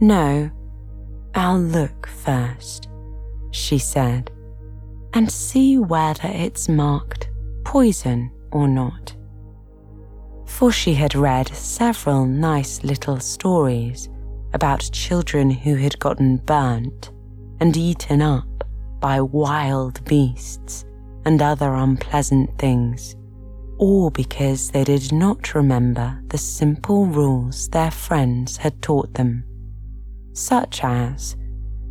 No, I'll look first, she said, and see whether it's marked poison or not. For she had read several nice little stories about children who had gotten burnt and eaten up by wild beasts and other unpleasant things, all because they did not remember the simple rules their friends had taught them, such as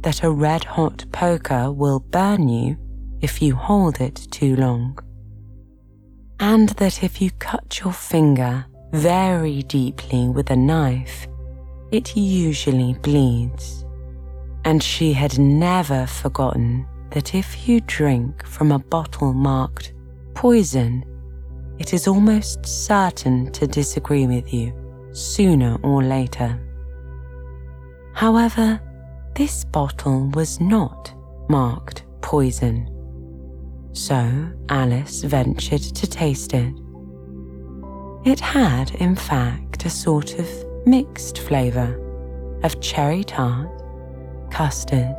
that a red hot poker will burn you if you hold it too long, and that if you cut your finger very deeply with a knife, it usually bleeds. And she had never forgotten that if you drink from a bottle marked poison, it is almost certain to disagree with you sooner or later. However, this bottle was not marked poison. So Alice ventured to taste it. It had, in fact, a sort of mixed flavour of cherry tart, custard,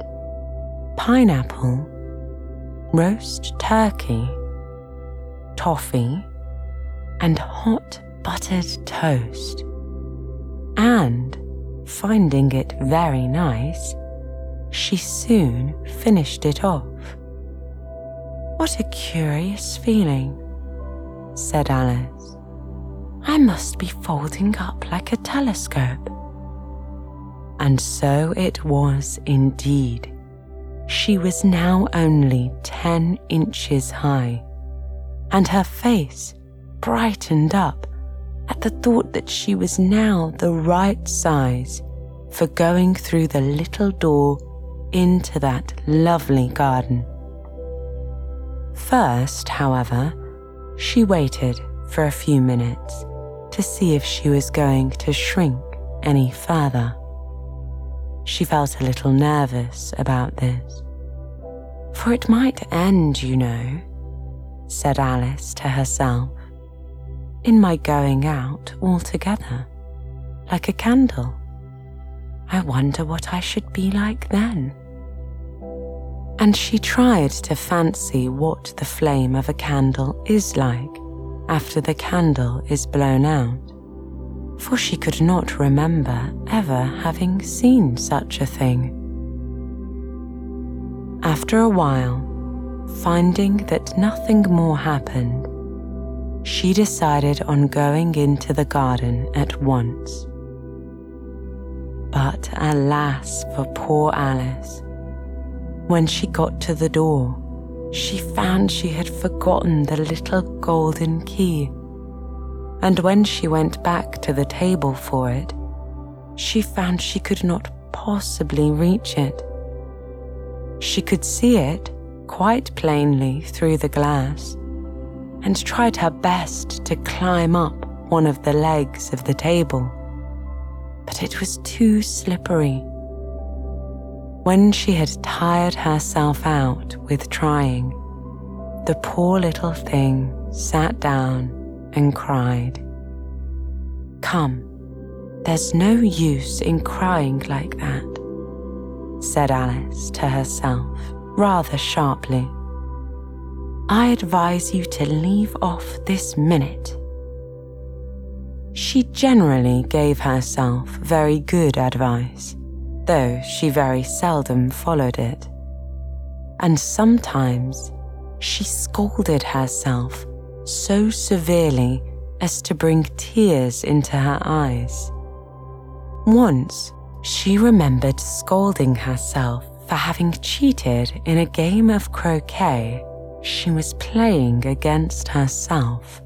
pineapple, roast turkey, toffee, and hot buttered toast. And, finding it very nice, she soon finished it off. What a curious feeling, said Alice. I must be folding up like a telescope. And so it was indeed. She was now only ten inches high, and her face brightened up at the thought that she was now the right size for going through the little door into that lovely garden. First, however, she waited for a few minutes to see if she was going to shrink any further. She felt a little nervous about this. For it might end, you know, said Alice to herself, in my going out altogether, like a candle. I wonder what I should be like then. And she tried to fancy what the flame of a candle is like after the candle is blown out, for she could not remember ever having seen such a thing. After a while, finding that nothing more happened, she decided on going into the garden at once. But alas for poor Alice. When she got to the door, she found she had forgotten the little golden key. And when she went back to the table for it, she found she could not possibly reach it. She could see it quite plainly through the glass and tried her best to climb up one of the legs of the table, but it was too slippery. When she had tired herself out with trying, the poor little thing sat down and cried. Come, there's no use in crying like that, said Alice to herself rather sharply. I advise you to leave off this minute. She generally gave herself very good advice though she very seldom followed it. And sometimes she scolded herself so severely as to bring tears into her eyes. Once, she remembered scolding herself for having cheated in a game of croquet she was playing against herself.